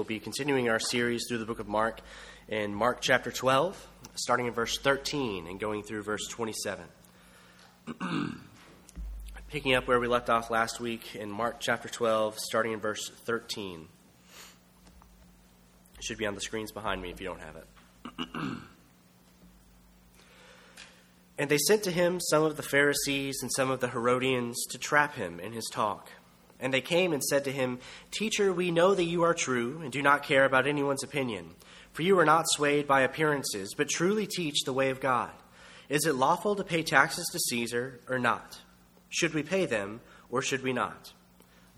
we'll be continuing our series through the book of Mark in Mark chapter 12, starting in verse 13 and going through verse 27. Picking up where we left off last week in Mark chapter 12, starting in verse 13. It should be on the screens behind me if you don't have it. and they sent to him some of the Pharisees and some of the Herodians to trap him in his talk. And they came and said to him, Teacher, we know that you are true and do not care about anyone's opinion, for you are not swayed by appearances, but truly teach the way of God. Is it lawful to pay taxes to Caesar or not? Should we pay them or should we not?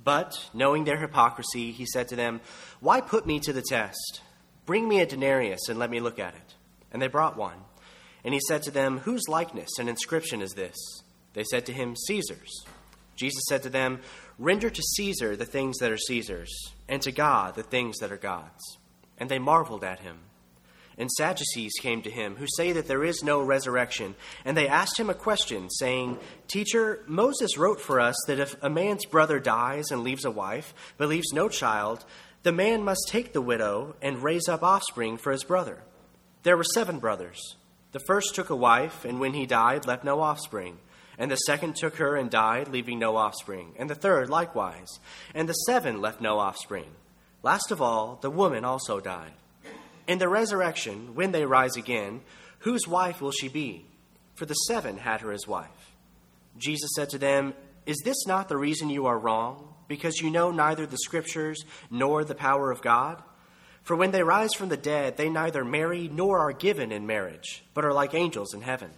But, knowing their hypocrisy, he said to them, Why put me to the test? Bring me a denarius and let me look at it. And they brought one. And he said to them, Whose likeness and inscription is this? They said to him, Caesar's. Jesus said to them, Render to Caesar the things that are Caesar's, and to God the things that are God's. And they marveled at him. And Sadducees came to him, who say that there is no resurrection. And they asked him a question, saying, Teacher, Moses wrote for us that if a man's brother dies and leaves a wife, but leaves no child, the man must take the widow and raise up offspring for his brother. There were seven brothers. The first took a wife, and when he died, left no offspring. And the second took her and died, leaving no offspring. And the third likewise. And the seven left no offspring. Last of all, the woman also died. In the resurrection, when they rise again, whose wife will she be? For the seven had her as wife. Jesus said to them, Is this not the reason you are wrong? Because you know neither the Scriptures nor the power of God? For when they rise from the dead, they neither marry nor are given in marriage, but are like angels in heaven.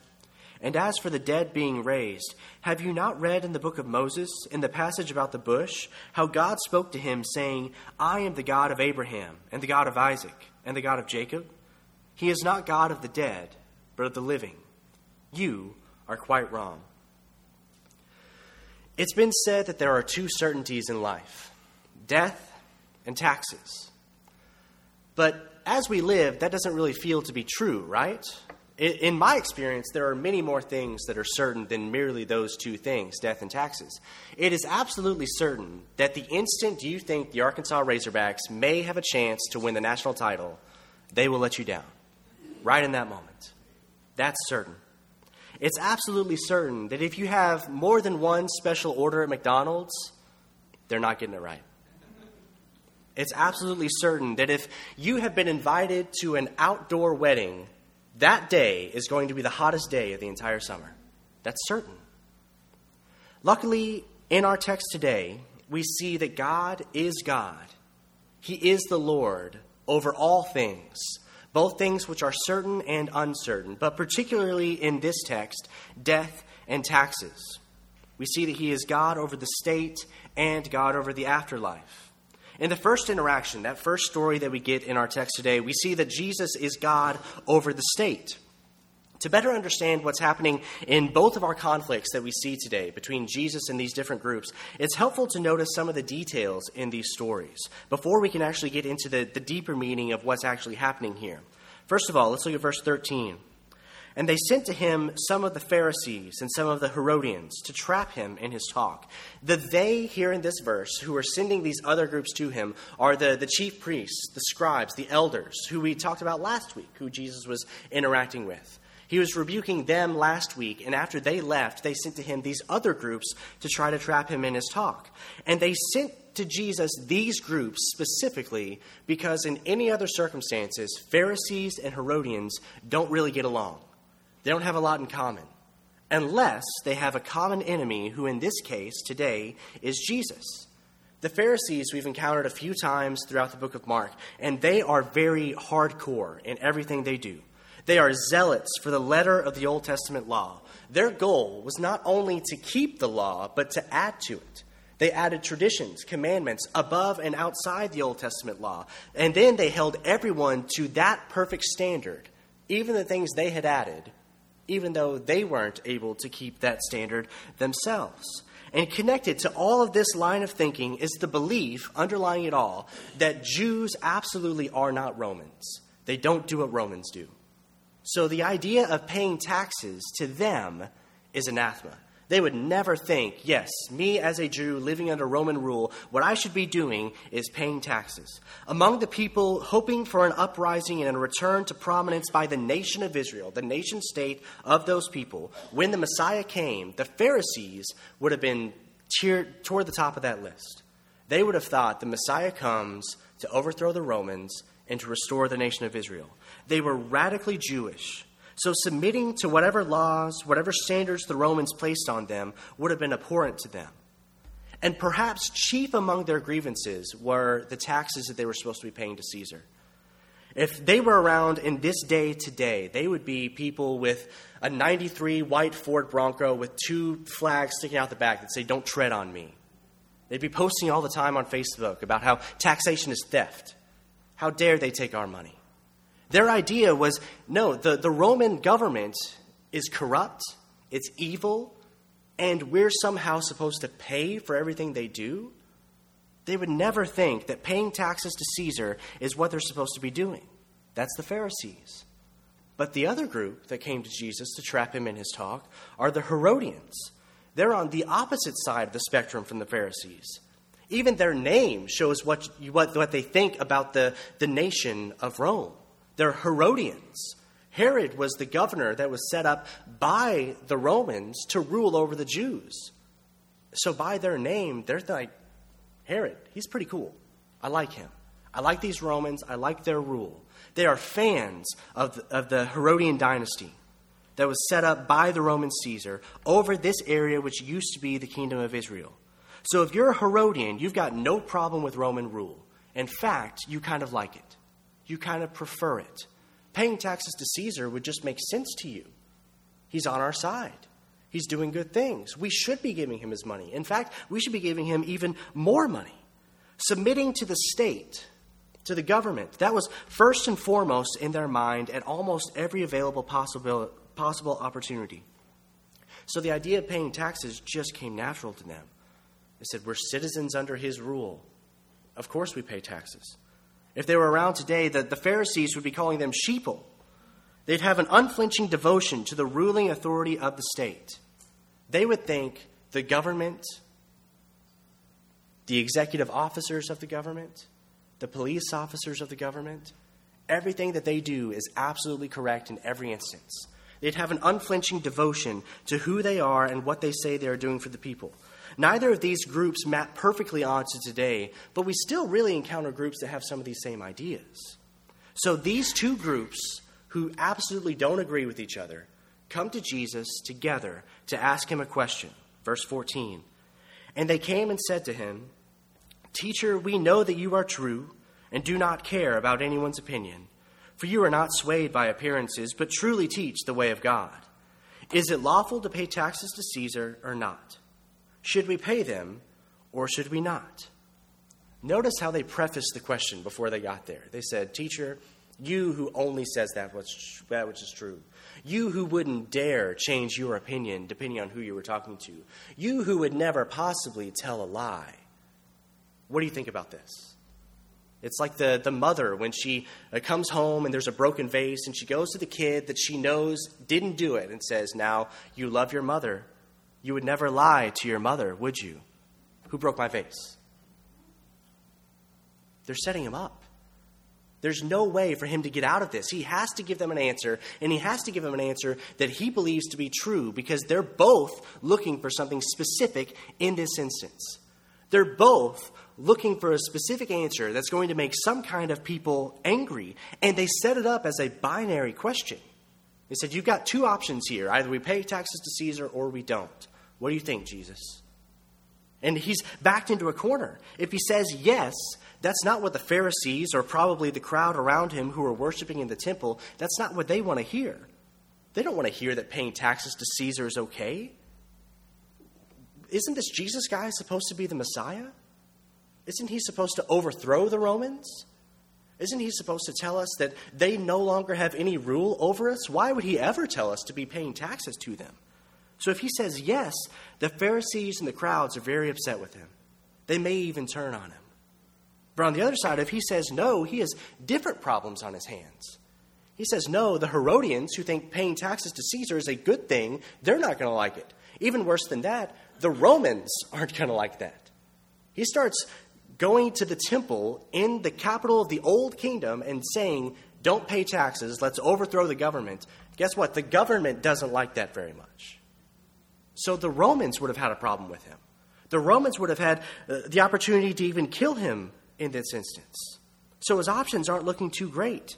And as for the dead being raised, have you not read in the book of Moses, in the passage about the bush, how God spoke to him, saying, I am the God of Abraham, and the God of Isaac, and the God of Jacob? He is not God of the dead, but of the living. You are quite wrong. It's been said that there are two certainties in life death and taxes. But as we live, that doesn't really feel to be true, right? In my experience, there are many more things that are certain than merely those two things death and taxes. It is absolutely certain that the instant you think the Arkansas Razorbacks may have a chance to win the national title, they will let you down. Right in that moment. That's certain. It's absolutely certain that if you have more than one special order at McDonald's, they're not getting it right. It's absolutely certain that if you have been invited to an outdoor wedding that day is going to be the hottest day of the entire summer. That's certain. Luckily, in our text today, we see that God is God. He is the Lord over all things, both things which are certain and uncertain, but particularly in this text, death and taxes. We see that He is God over the state and God over the afterlife. In the first interaction, that first story that we get in our text today, we see that Jesus is God over the state. To better understand what's happening in both of our conflicts that we see today between Jesus and these different groups, it's helpful to notice some of the details in these stories before we can actually get into the, the deeper meaning of what's actually happening here. First of all, let's look at verse 13. And they sent to him some of the Pharisees and some of the Herodians to trap him in his talk. The they here in this verse who are sending these other groups to him are the, the chief priests, the scribes, the elders, who we talked about last week, who Jesus was interacting with. He was rebuking them last week, and after they left, they sent to him these other groups to try to trap him in his talk. And they sent to Jesus these groups specifically because, in any other circumstances, Pharisees and Herodians don't really get along. They don't have a lot in common, unless they have a common enemy, who in this case today is Jesus. The Pharisees we've encountered a few times throughout the book of Mark, and they are very hardcore in everything they do. They are zealots for the letter of the Old Testament law. Their goal was not only to keep the law, but to add to it. They added traditions, commandments above and outside the Old Testament law. And then they held everyone to that perfect standard, even the things they had added even though they weren't able to keep that standard themselves. And connected to all of this line of thinking is the belief underlying it all that Jews absolutely are not Romans. They don't do what Romans do. So the idea of paying taxes to them is anathema. They would never think, yes, me as a Jew living under Roman rule, what I should be doing is paying taxes. Among the people hoping for an uprising and a return to prominence by the nation of Israel, the nation state of those people, when the Messiah came, the Pharisees would have been toward the top of that list. They would have thought the Messiah comes to overthrow the Romans and to restore the nation of Israel. They were radically Jewish. So submitting to whatever laws, whatever standards the Romans placed on them would have been abhorrent to them. And perhaps chief among their grievances were the taxes that they were supposed to be paying to Caesar. If they were around in this day today, they would be people with a 93 white Ford Bronco with two flags sticking out the back that say, Don't tread on me. They'd be posting all the time on Facebook about how taxation is theft. How dare they take our money? Their idea was no, the, the Roman government is corrupt, it's evil, and we're somehow supposed to pay for everything they do. They would never think that paying taxes to Caesar is what they're supposed to be doing. That's the Pharisees. But the other group that came to Jesus to trap him in his talk are the Herodians. They're on the opposite side of the spectrum from the Pharisees. Even their name shows what, what, what they think about the, the nation of Rome. They're Herodians. Herod was the governor that was set up by the Romans to rule over the Jews. So, by their name, they're like, Herod, he's pretty cool. I like him. I like these Romans. I like their rule. They are fans of the, of the Herodian dynasty that was set up by the Roman Caesar over this area which used to be the kingdom of Israel. So if you're a Herodian, you've got no problem with Roman rule. In fact, you kind of like it. You kind of prefer it. Paying taxes to Caesar would just make sense to you. He's on our side. He's doing good things. We should be giving him his money. In fact, we should be giving him even more money. Submitting to the state, to the government, that was first and foremost in their mind at almost every available possible, possible opportunity. So the idea of paying taxes just came natural to them. They said, We're citizens under his rule. Of course we pay taxes. If they were around today, the, the Pharisees would be calling them sheeple. They'd have an unflinching devotion to the ruling authority of the state. They would think the government, the executive officers of the government, the police officers of the government, everything that they do is absolutely correct in every instance. They'd have an unflinching devotion to who they are and what they say they are doing for the people. Neither of these groups map perfectly onto today, but we still really encounter groups that have some of these same ideas. So these two groups who absolutely don't agree with each other come to Jesus together to ask him a question. Verse 14. And they came and said to him, Teacher, we know that you are true and do not care about anyone's opinion, for you are not swayed by appearances, but truly teach the way of God. Is it lawful to pay taxes to Caesar or not? Should we pay them or should we not? Notice how they prefaced the question before they got there. They said, Teacher, you who only says that which, that which is true. You who wouldn't dare change your opinion depending on who you were talking to. You who would never possibly tell a lie. What do you think about this? It's like the, the mother when she uh, comes home and there's a broken vase and she goes to the kid that she knows didn't do it and says, Now, you love your mother, you would never lie to your mother, would you? Who broke my vase? They're setting him up. There's no way for him to get out of this. He has to give them an answer, and he has to give them an answer that he believes to be true because they're both looking for something specific in this instance. They're both looking for a specific answer that's going to make some kind of people angry, and they set it up as a binary question. They said, You've got two options here either we pay taxes to Caesar or we don't. What do you think, Jesus? And he's backed into a corner. If he says yes, that's not what the Pharisees or probably the crowd around him who are worshiping in the temple, that's not what they want to hear. They don't want to hear that paying taxes to Caesar is okay. Isn't this Jesus guy supposed to be the Messiah? Isn't he supposed to overthrow the Romans? Isn't he supposed to tell us that they no longer have any rule over us? Why would he ever tell us to be paying taxes to them? So if he says yes, the Pharisees and the crowds are very upset with him. They may even turn on him. But on the other side, if he says no, he has different problems on his hands. He says no, the Herodians, who think paying taxes to Caesar is a good thing, they're not going to like it. even worse than that, the Romans aren't going to like that. He starts going to the temple in the capital of the old kingdom and saying, Don't pay taxes, let's overthrow the government. Guess what? The government doesn't like that very much. So the Romans would have had a problem with him. The Romans would have had uh, the opportunity to even kill him in this instance. So his options aren't looking too great.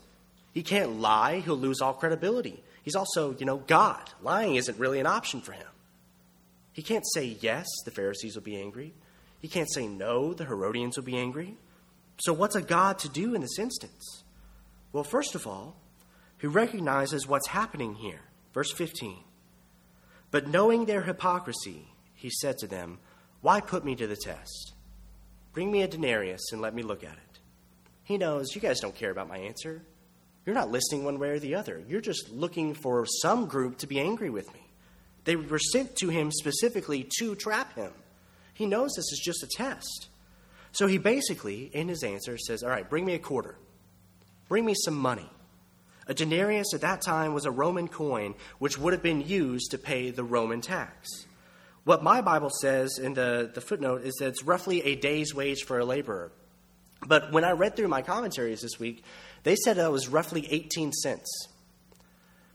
He can't lie, he'll lose all credibility. He's also, you know, God. Lying isn't really an option for him. He can't say yes, the Pharisees will be angry. He can't say no, the Herodians will be angry. So, what's a God to do in this instance? Well, first of all, he recognizes what's happening here. Verse 15. But knowing their hypocrisy, he said to them, Why put me to the test? Bring me a denarius and let me look at it. He knows you guys don't care about my answer. You're not listening one way or the other. You're just looking for some group to be angry with me. They were sent to him specifically to trap him. He knows this is just a test. So he basically, in his answer, says, All right, bring me a quarter. Bring me some money. A denarius at that time was a Roman coin which would have been used to pay the Roman tax. What my Bible says in the, the footnote is that it's roughly a day's wage for a laborer. But when I read through my commentaries this week, they said that was roughly 18 cents,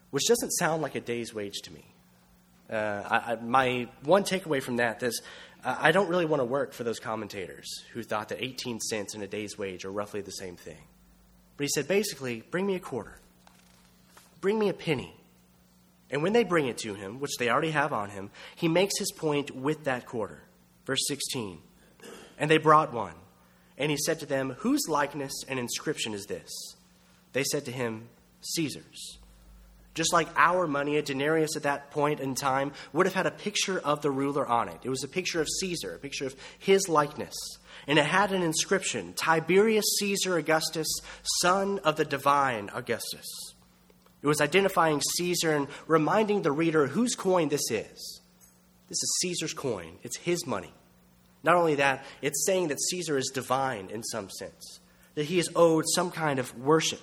which doesn't sound like a day's wage to me. Uh, I, I, my one takeaway from that is uh, I don't really want to work for those commentators who thought that 18 cents and a day's wage are roughly the same thing. But he said, basically, bring me a quarter, bring me a penny. And when they bring it to him, which they already have on him, he makes his point with that quarter. Verse 16. And they brought one. And he said to them, Whose likeness and inscription is this? They said to him, Caesar's. Just like our money, a denarius at that point in time would have had a picture of the ruler on it. It was a picture of Caesar, a picture of his likeness. And it had an inscription Tiberius Caesar Augustus, son of the divine Augustus. It was identifying Caesar and reminding the reader whose coin this is. This is Caesar's coin, it's his money. Not only that, it's saying that Caesar is divine in some sense, that he is owed some kind of worship.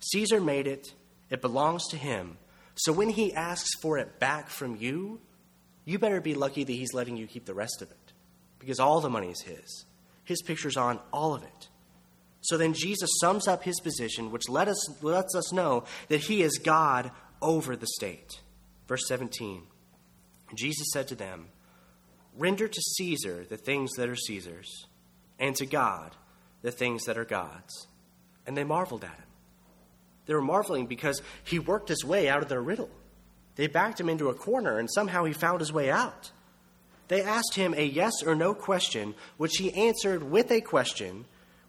Caesar made it, it belongs to him. So when he asks for it back from you, you better be lucky that he's letting you keep the rest of it, because all the money is his. His picture's on all of it. So then Jesus sums up his position, which let us, lets us know that he is God over the state. Verse 17 Jesus said to them, Render to Caesar the things that are Caesar's, and to God the things that are God's. And they marveled at him. They were marveling because he worked his way out of their riddle. They backed him into a corner, and somehow he found his way out. They asked him a yes or no question, which he answered with a question,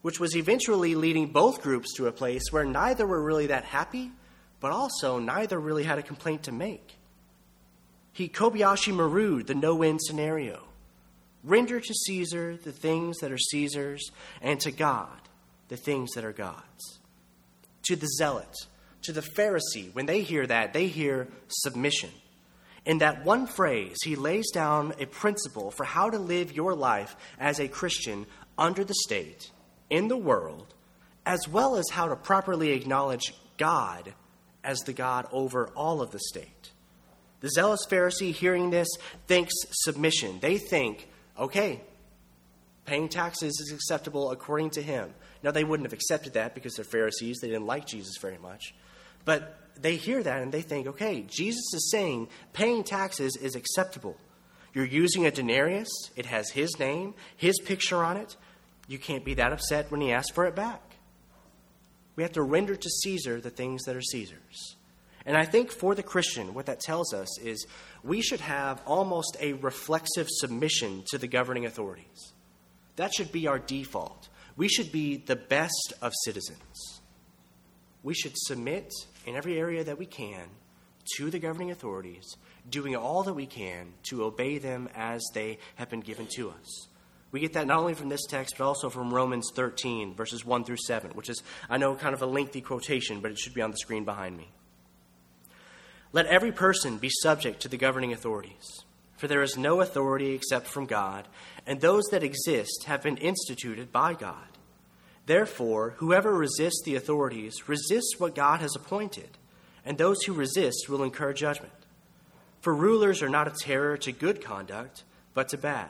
which was eventually leading both groups to a place where neither were really that happy, but also neither really had a complaint to make. He Kobayashi Maru'd the no win scenario. Render to Caesar the things that are Caesar's, and to God the things that are God's. To the zealot, to the Pharisee, when they hear that, they hear submission. In that one phrase, he lays down a principle for how to live your life as a Christian under the state, in the world, as well as how to properly acknowledge God as the God over all of the state. The zealous Pharisee, hearing this, thinks submission. They think, okay, paying taxes is acceptable according to him. Now, they wouldn't have accepted that because they're Pharisees. They didn't like Jesus very much. But they hear that and they think, okay, Jesus is saying paying taxes is acceptable. You're using a denarius, it has his name, his picture on it. You can't be that upset when he asks for it back. We have to render to Caesar the things that are Caesar's. And I think for the Christian, what that tells us is we should have almost a reflexive submission to the governing authorities. That should be our default. We should be the best of citizens. We should submit in every area that we can to the governing authorities, doing all that we can to obey them as they have been given to us. We get that not only from this text, but also from Romans 13, verses 1 through 7, which is, I know, kind of a lengthy quotation, but it should be on the screen behind me. Let every person be subject to the governing authorities, for there is no authority except from God, and those that exist have been instituted by God. Therefore, whoever resists the authorities resists what God has appointed, and those who resist will incur judgment. For rulers are not a terror to good conduct, but to bad.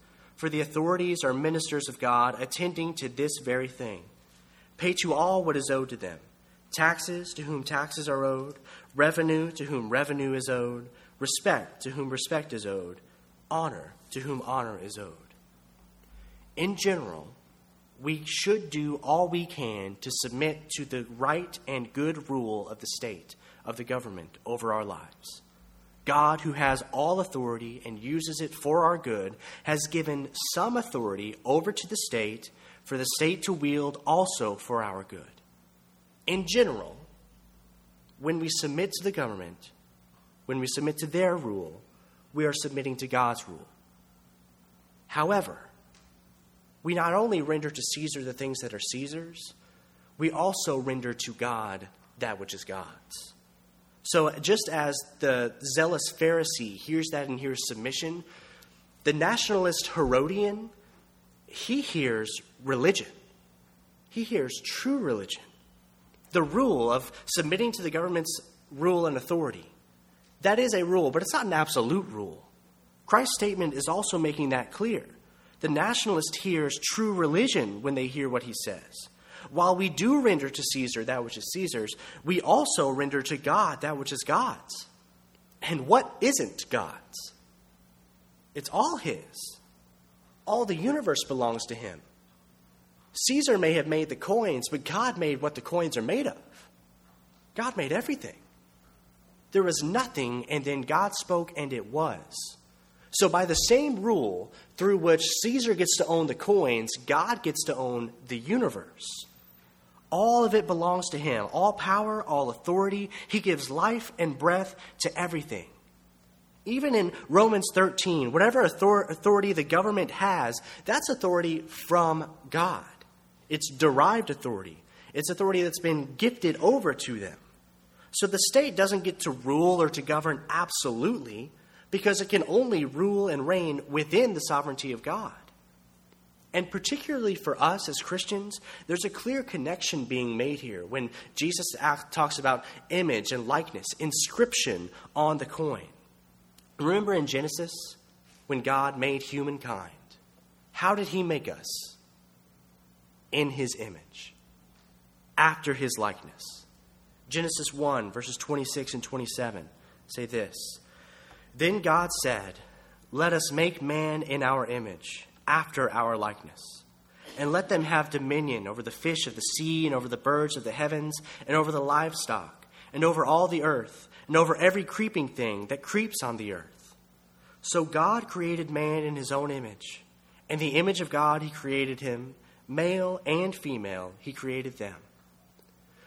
For the authorities are ministers of God, attending to this very thing. Pay to all what is owed to them taxes to whom taxes are owed, revenue to whom revenue is owed, respect to whom respect is owed, honor to whom honor is owed. In general, we should do all we can to submit to the right and good rule of the state, of the government over our lives. God, who has all authority and uses it for our good, has given some authority over to the state for the state to wield also for our good. In general, when we submit to the government, when we submit to their rule, we are submitting to God's rule. However, we not only render to Caesar the things that are Caesar's, we also render to God that which is God's. So, just as the zealous Pharisee hears that and hears submission, the nationalist Herodian, he hears religion. He hears true religion. The rule of submitting to the government's rule and authority. That is a rule, but it's not an absolute rule. Christ's statement is also making that clear. The nationalist hears true religion when they hear what he says. While we do render to Caesar that which is Caesar's, we also render to God that which is God's. And what isn't God's? It's all His. All the universe belongs to Him. Caesar may have made the coins, but God made what the coins are made of. God made everything. There was nothing, and then God spoke, and it was. So, by the same rule through which Caesar gets to own the coins, God gets to own the universe. All of it belongs to Him. All power, all authority. He gives life and breath to everything. Even in Romans 13, whatever authority the government has, that's authority from God. It's derived authority, it's authority that's been gifted over to them. So the state doesn't get to rule or to govern absolutely because it can only rule and reign within the sovereignty of God. And particularly for us as Christians, there's a clear connection being made here when Jesus talks about image and likeness, inscription on the coin. Remember in Genesis when God made humankind? How did he make us? In his image, after his likeness. Genesis 1, verses 26 and 27 say this Then God said, Let us make man in our image after our likeness. And let them have dominion over the fish of the sea, and over the birds of the heavens, and over the livestock, and over all the earth, and over every creeping thing that creeps on the earth. So God created man in his own image. In the image of God, he created him. Male and female, he created them.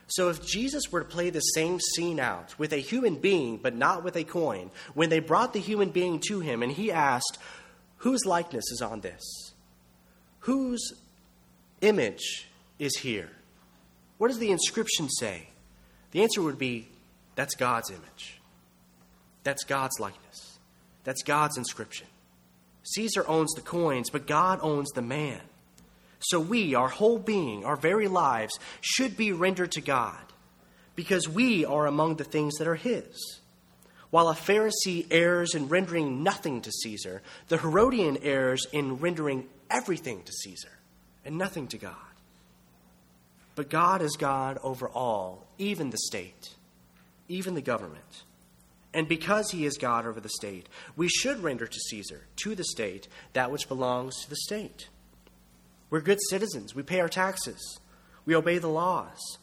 So, if Jesus were to play the same scene out with a human being, but not with a coin, when they brought the human being to him and he asked, Whose likeness is on this? Whose image is here? What does the inscription say? The answer would be that's God's image. That's God's likeness. That's God's inscription. Caesar owns the coins, but God owns the man. So we, our whole being, our very lives, should be rendered to God because we are among the things that are His. While a Pharisee errs in rendering nothing to Caesar, the Herodian errs in rendering everything to Caesar and nothing to God. But God is God over all, even the state, even the government. And because he is God over the state, we should render to Caesar, to the state, that which belongs to the state. We're good citizens. We pay our taxes. We obey the laws.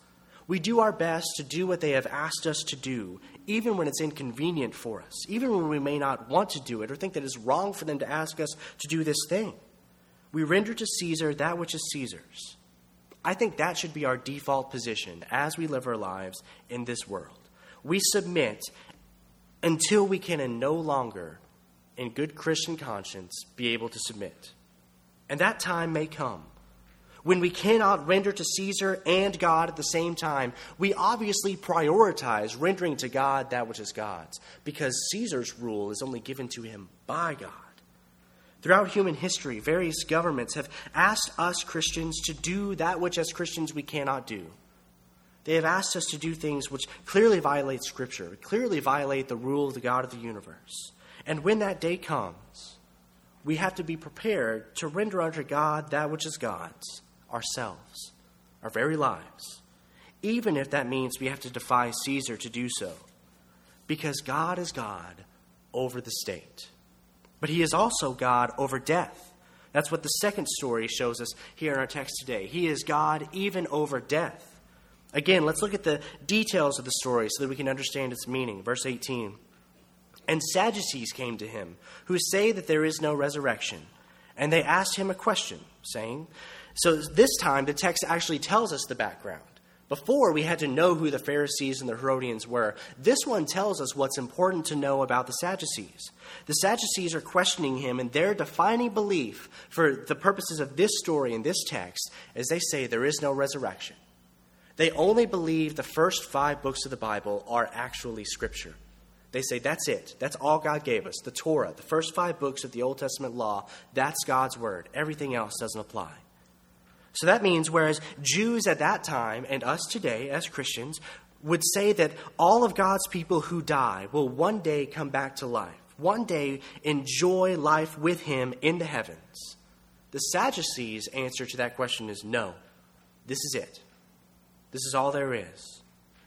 We do our best to do what they have asked us to do, even when it's inconvenient for us, even when we may not want to do it or think that it's wrong for them to ask us to do this thing. We render to Caesar that which is Caesar's. I think that should be our default position as we live our lives in this world. We submit until we can no longer in good Christian conscience, be able to submit. And that time may come. When we cannot render to Caesar and God at the same time, we obviously prioritize rendering to God that which is God's, because Caesar's rule is only given to him by God. Throughout human history, various governments have asked us Christians to do that which, as Christians, we cannot do. They have asked us to do things which clearly violate Scripture, clearly violate the rule of the God of the universe. And when that day comes, we have to be prepared to render unto God that which is God's, ourselves, our very lives, even if that means we have to defy Caesar to do so. Because God is God over the state. But he is also God over death. That's what the second story shows us here in our text today. He is God even over death. Again, let's look at the details of the story so that we can understand its meaning. Verse 18. And Sadducees came to him, who say that there is no resurrection. And they asked him a question, saying, So this time the text actually tells us the background. Before, we had to know who the Pharisees and the Herodians were. This one tells us what's important to know about the Sadducees. The Sadducees are questioning him, and their defining belief for the purposes of this story and this text is they say there is no resurrection. They only believe the first five books of the Bible are actually Scripture. They say that's it. That's all God gave us. The Torah, the first five books of the Old Testament law, that's God's Word. Everything else doesn't apply. So that means, whereas Jews at that time and us today as Christians would say that all of God's people who die will one day come back to life, one day enjoy life with Him in the heavens, the Sadducees' answer to that question is no. This is it. This is all there is.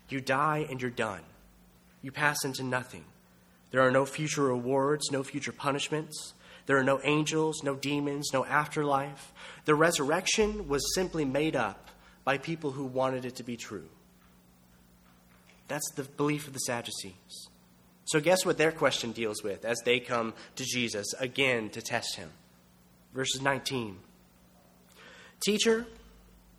You die and you're done. You pass into nothing. There are no future rewards, no future punishments. There are no angels, no demons, no afterlife. The resurrection was simply made up by people who wanted it to be true. That's the belief of the Sadducees. So, guess what their question deals with as they come to Jesus again to test him? Verses 19. Teacher,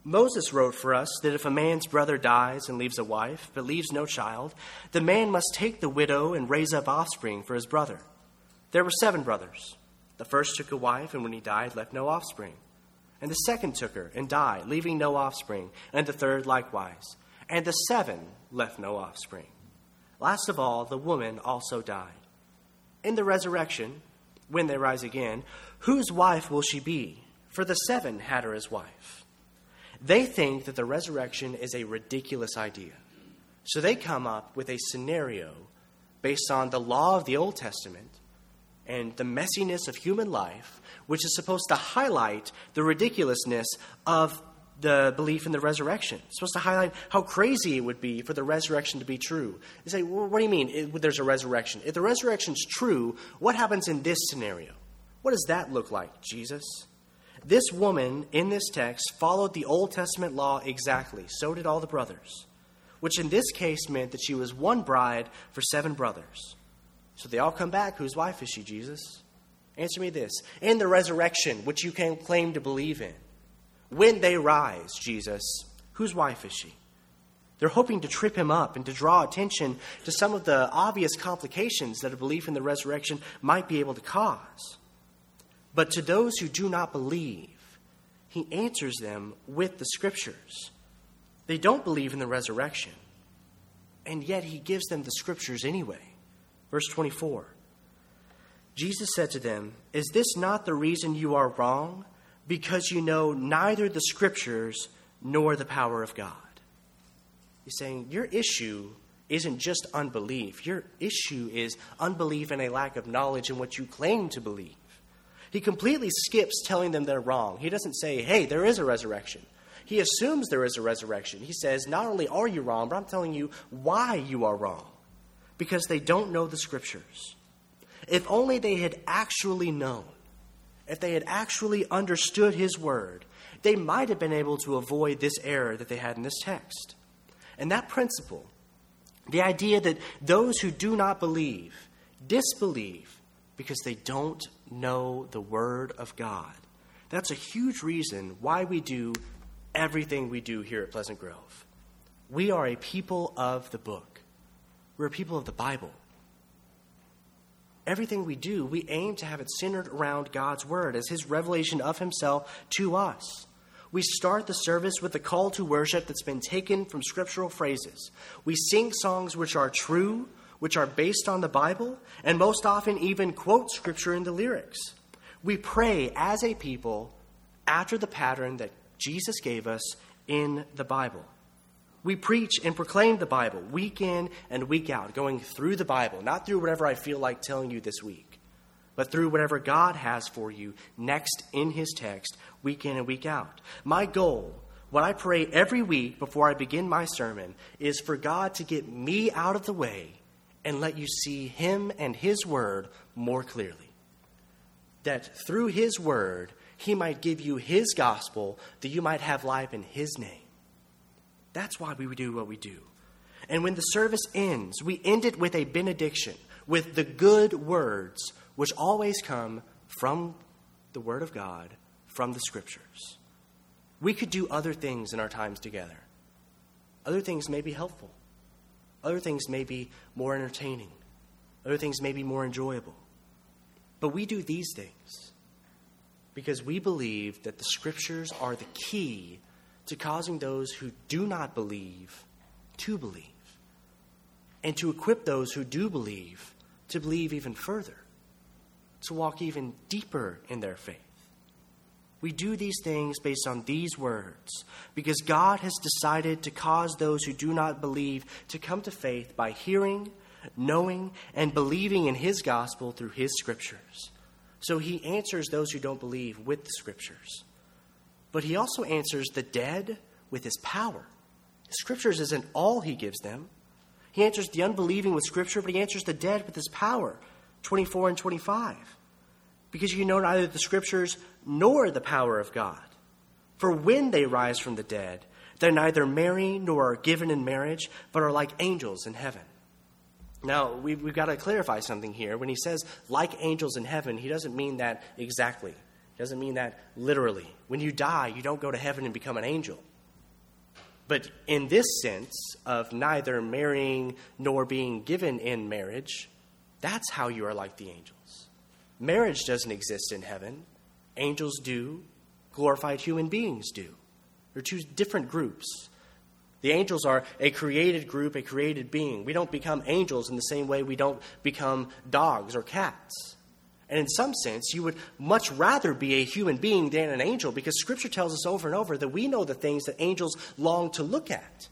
Moses wrote for us that if a man's brother dies and leaves a wife, but leaves no child, the man must take the widow and raise up offspring for his brother. There were seven brothers. The first took a wife, and when he died, left no offspring. And the second took her and died, leaving no offspring. And the third likewise. And the seven left no offspring. Last of all, the woman also died. In the resurrection, when they rise again, whose wife will she be? For the seven had her as wife. They think that the resurrection is a ridiculous idea. So they come up with a scenario based on the law of the Old Testament and the messiness of human life, which is supposed to highlight the ridiculousness of the belief in the resurrection. It's supposed to highlight how crazy it would be for the resurrection to be true. You say, well, what do you mean it, there's a resurrection? If the resurrection's true, what happens in this scenario? What does that look like, Jesus? This woman in this text followed the Old Testament law exactly. So did all the brothers, which in this case meant that she was one bride for seven brothers. So they all come back. Whose wife is she, Jesus? Answer me this. In the resurrection, which you can claim to believe in, when they rise, Jesus, whose wife is she? They're hoping to trip him up and to draw attention to some of the obvious complications that a belief in the resurrection might be able to cause. But to those who do not believe, he answers them with the scriptures. They don't believe in the resurrection, and yet he gives them the scriptures anyway. Verse 24 Jesus said to them, Is this not the reason you are wrong? Because you know neither the scriptures nor the power of God. He's saying, Your issue isn't just unbelief, your issue is unbelief and a lack of knowledge in what you claim to believe. He completely skips telling them they're wrong. He doesn't say, Hey, there is a resurrection. He assumes there is a resurrection. He says, Not only are you wrong, but I'm telling you why you are wrong because they don't know the scriptures. If only they had actually known, if they had actually understood his word, they might have been able to avoid this error that they had in this text. And that principle, the idea that those who do not believe disbelieve because they don't know the word of God, that's a huge reason why we do everything we do here at Pleasant Grove. We are a people of the book. We're people of the Bible. everything we do, we aim to have it centered around God's Word as His revelation of Himself to us. We start the service with a call to worship that's been taken from scriptural phrases. We sing songs which are true, which are based on the Bible, and most often even quote scripture in the lyrics. We pray as a people after the pattern that Jesus gave us in the Bible. We preach and proclaim the Bible week in and week out, going through the Bible, not through whatever I feel like telling you this week, but through whatever God has for you next in His text, week in and week out. My goal, what I pray every week before I begin my sermon, is for God to get me out of the way and let you see Him and His Word more clearly. That through His Word, He might give you His gospel, that you might have life in His name. That's why we do what we do. And when the service ends, we end it with a benediction, with the good words, which always come from the Word of God, from the Scriptures. We could do other things in our times together. Other things may be helpful. Other things may be more entertaining. Other things may be more enjoyable. But we do these things because we believe that the Scriptures are the key to causing those who do not believe to believe, and to equip those who do believe to believe even further, to walk even deeper in their faith. We do these things based on these words because God has decided to cause those who do not believe to come to faith by hearing, knowing, and believing in His gospel through His scriptures. So He answers those who don't believe with the scriptures but he also answers the dead with his power. Scriptures isn't all he gives them. He answers the unbelieving with Scripture, but he answers the dead with his power. 24 and 25. Because you know neither the Scriptures nor the power of God. For when they rise from the dead, they neither marry nor are given in marriage, but are like angels in heaven. Now, we've, we've got to clarify something here. When he says like angels in heaven, he doesn't mean that exactly. Doesn't mean that literally. When you die, you don't go to heaven and become an angel. But in this sense of neither marrying nor being given in marriage, that's how you are like the angels. Marriage doesn't exist in heaven. Angels do, glorified human beings do. They're two different groups. The angels are a created group, a created being. We don't become angels in the same way we don't become dogs or cats. And in some sense, you would much rather be a human being than an angel because Scripture tells us over and over that we know the things that angels long to look at.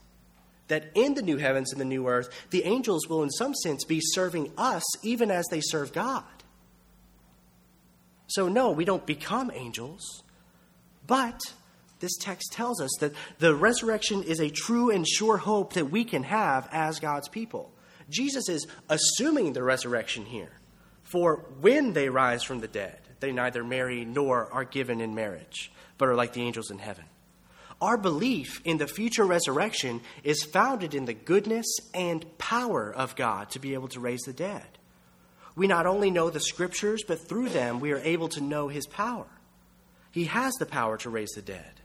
That in the new heavens and the new earth, the angels will, in some sense, be serving us even as they serve God. So, no, we don't become angels, but this text tells us that the resurrection is a true and sure hope that we can have as God's people. Jesus is assuming the resurrection here. For when they rise from the dead, they neither marry nor are given in marriage, but are like the angels in heaven. Our belief in the future resurrection is founded in the goodness and power of God to be able to raise the dead. We not only know the scriptures, but through them we are able to know his power. He has the power to raise the dead.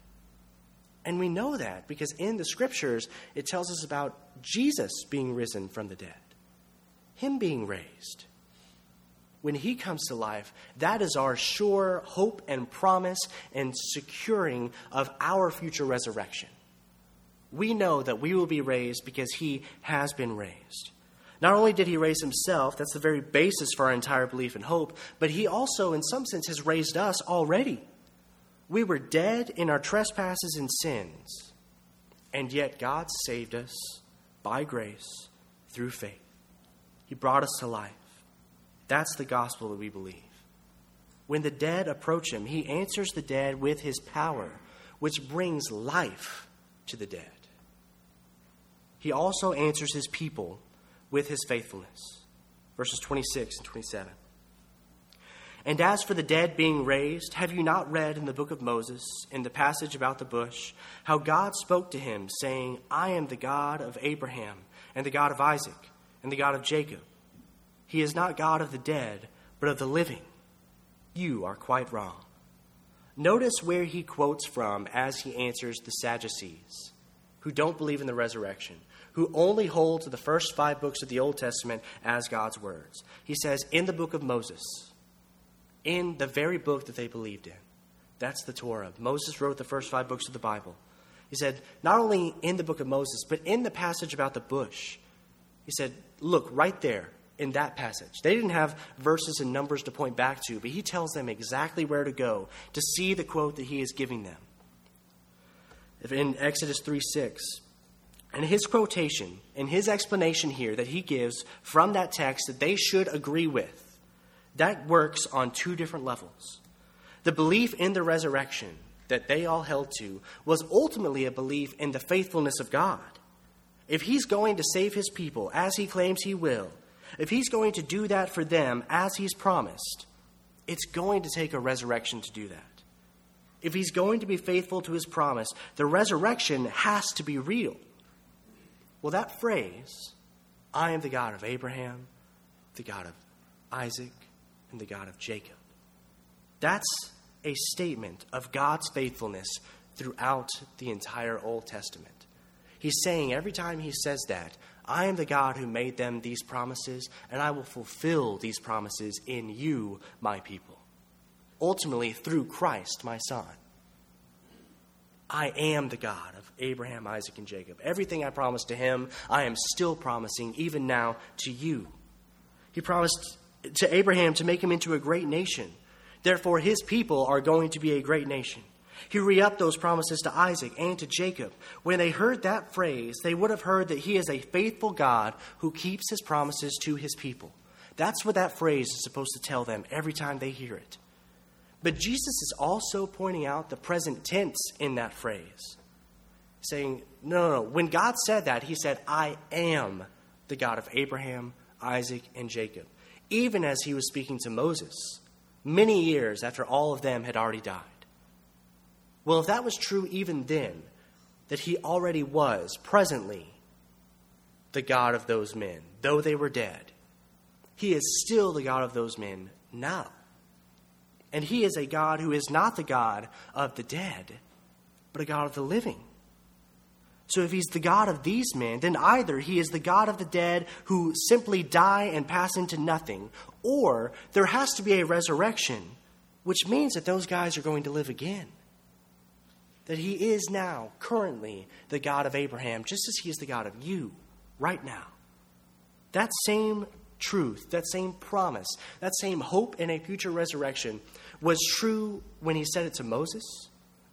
And we know that because in the scriptures it tells us about Jesus being risen from the dead, him being raised when he comes to life, that is our sure hope and promise and securing of our future resurrection. We know that we will be raised because he has been raised. Not only did he raise himself, that's the very basis for our entire belief and hope, but he also, in some sense, has raised us already. We were dead in our trespasses and sins, and yet God saved us by grace through faith. He brought us to life. That's the gospel that we believe. When the dead approach him, he answers the dead with his power, which brings life to the dead. He also answers his people with his faithfulness. Verses 26 and 27. And as for the dead being raised, have you not read in the book of Moses, in the passage about the bush, how God spoke to him, saying, I am the God of Abraham, and the God of Isaac, and the God of Jacob? He is not God of the dead, but of the living. You are quite wrong. Notice where he quotes from as he answers the Sadducees, who don't believe in the resurrection, who only hold to the first five books of the Old Testament as God's words. He says, in the book of Moses, in the very book that they believed in, that's the Torah. Moses wrote the first five books of the Bible. He said, not only in the book of Moses, but in the passage about the bush. He said, look, right there in that passage. They didn't have verses and numbers to point back to, but he tells them exactly where to go to see the quote that he is giving them. In Exodus 3 6, and his quotation and his explanation here that he gives from that text that they should agree with, that works on two different levels. The belief in the resurrection that they all held to was ultimately a belief in the faithfulness of God. If he's going to save his people as he claims he will, if he's going to do that for them as he's promised, it's going to take a resurrection to do that. If he's going to be faithful to his promise, the resurrection has to be real. Well, that phrase, I am the God of Abraham, the God of Isaac, and the God of Jacob, that's a statement of God's faithfulness throughout the entire Old Testament. He's saying every time he says that, I am the God who made them these promises, and I will fulfill these promises in you, my people. Ultimately, through Christ, my Son. I am the God of Abraham, Isaac, and Jacob. Everything I promised to him, I am still promising, even now, to you. He promised to Abraham to make him into a great nation. Therefore, his people are going to be a great nation. He re upped those promises to Isaac and to Jacob. When they heard that phrase, they would have heard that he is a faithful God who keeps his promises to his people. That's what that phrase is supposed to tell them every time they hear it. But Jesus is also pointing out the present tense in that phrase, saying, no, no, no. When God said that, he said, I am the God of Abraham, Isaac, and Jacob, even as he was speaking to Moses many years after all of them had already died. Well, if that was true even then, that he already was presently the God of those men, though they were dead, he is still the God of those men now. And he is a God who is not the God of the dead, but a God of the living. So if he's the God of these men, then either he is the God of the dead who simply die and pass into nothing, or there has to be a resurrection, which means that those guys are going to live again. That he is now, currently, the God of Abraham, just as he is the God of you right now. That same truth, that same promise, that same hope in a future resurrection was true when he said it to Moses.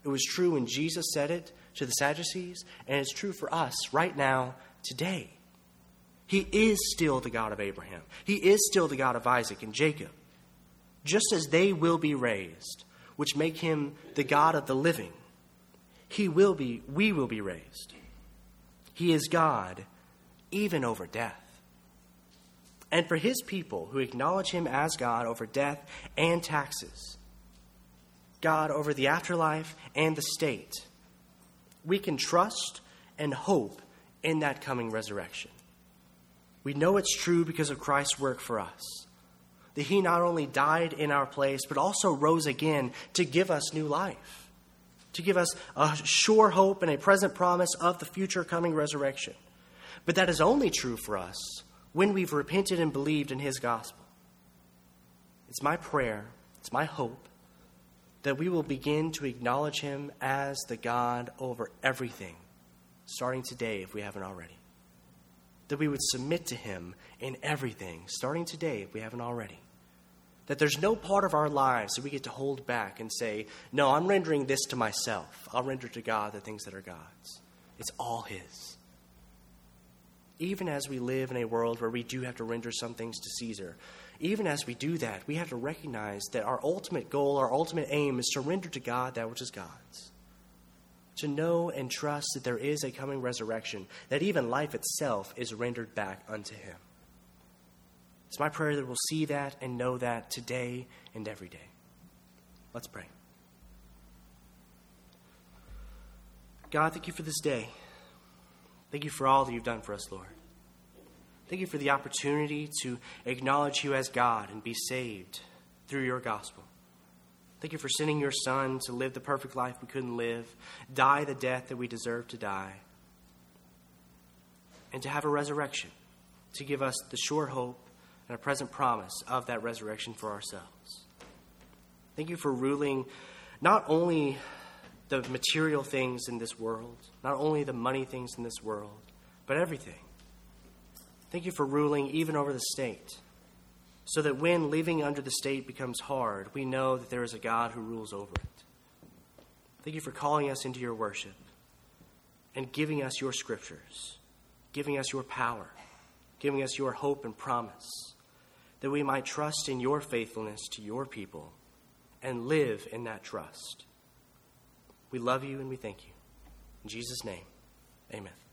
It was true when Jesus said it to the Sadducees, and it's true for us right now, today. He is still the God of Abraham. He is still the God of Isaac and Jacob. Just as they will be raised, which make him the God of the living, he will be, we will be raised. He is God even over death. And for his people who acknowledge him as God over death and taxes, God over the afterlife and the state, we can trust and hope in that coming resurrection. We know it's true because of Christ's work for us. That he not only died in our place, but also rose again to give us new life, to give us a sure hope and a present promise of the future coming resurrection. But that is only true for us when we've repented and believed in his gospel. It's my prayer, it's my hope that we will begin to acknowledge him as the God over everything, starting today if we haven't already. That we would submit to him in everything, starting today if we haven't already. That there's no part of our lives that we get to hold back and say, No, I'm rendering this to myself. I'll render to God the things that are God's. It's all His. Even as we live in a world where we do have to render some things to Caesar, even as we do that, we have to recognize that our ultimate goal, our ultimate aim is to render to God that which is God's. To know and trust that there is a coming resurrection, that even life itself is rendered back unto Him. It's my prayer that we'll see that and know that today and every day. Let's pray. God, thank you for this day. Thank you for all that you've done for us, Lord. Thank you for the opportunity to acknowledge you as God and be saved through your gospel. Thank you for sending your Son to live the perfect life we couldn't live, die the death that we deserve to die, and to have a resurrection, to give us the sure hope and a present promise of that resurrection for ourselves. Thank you for ruling not only the material things in this world, not only the money things in this world, but everything. Thank you for ruling even over the state, so that when living under the state becomes hard, we know that there is a God who rules over it. Thank you for calling us into your worship and giving us your scriptures, giving us your power, giving us your hope and promise, that we might trust in your faithfulness to your people and live in that trust. We love you and we thank you. In Jesus' name, amen.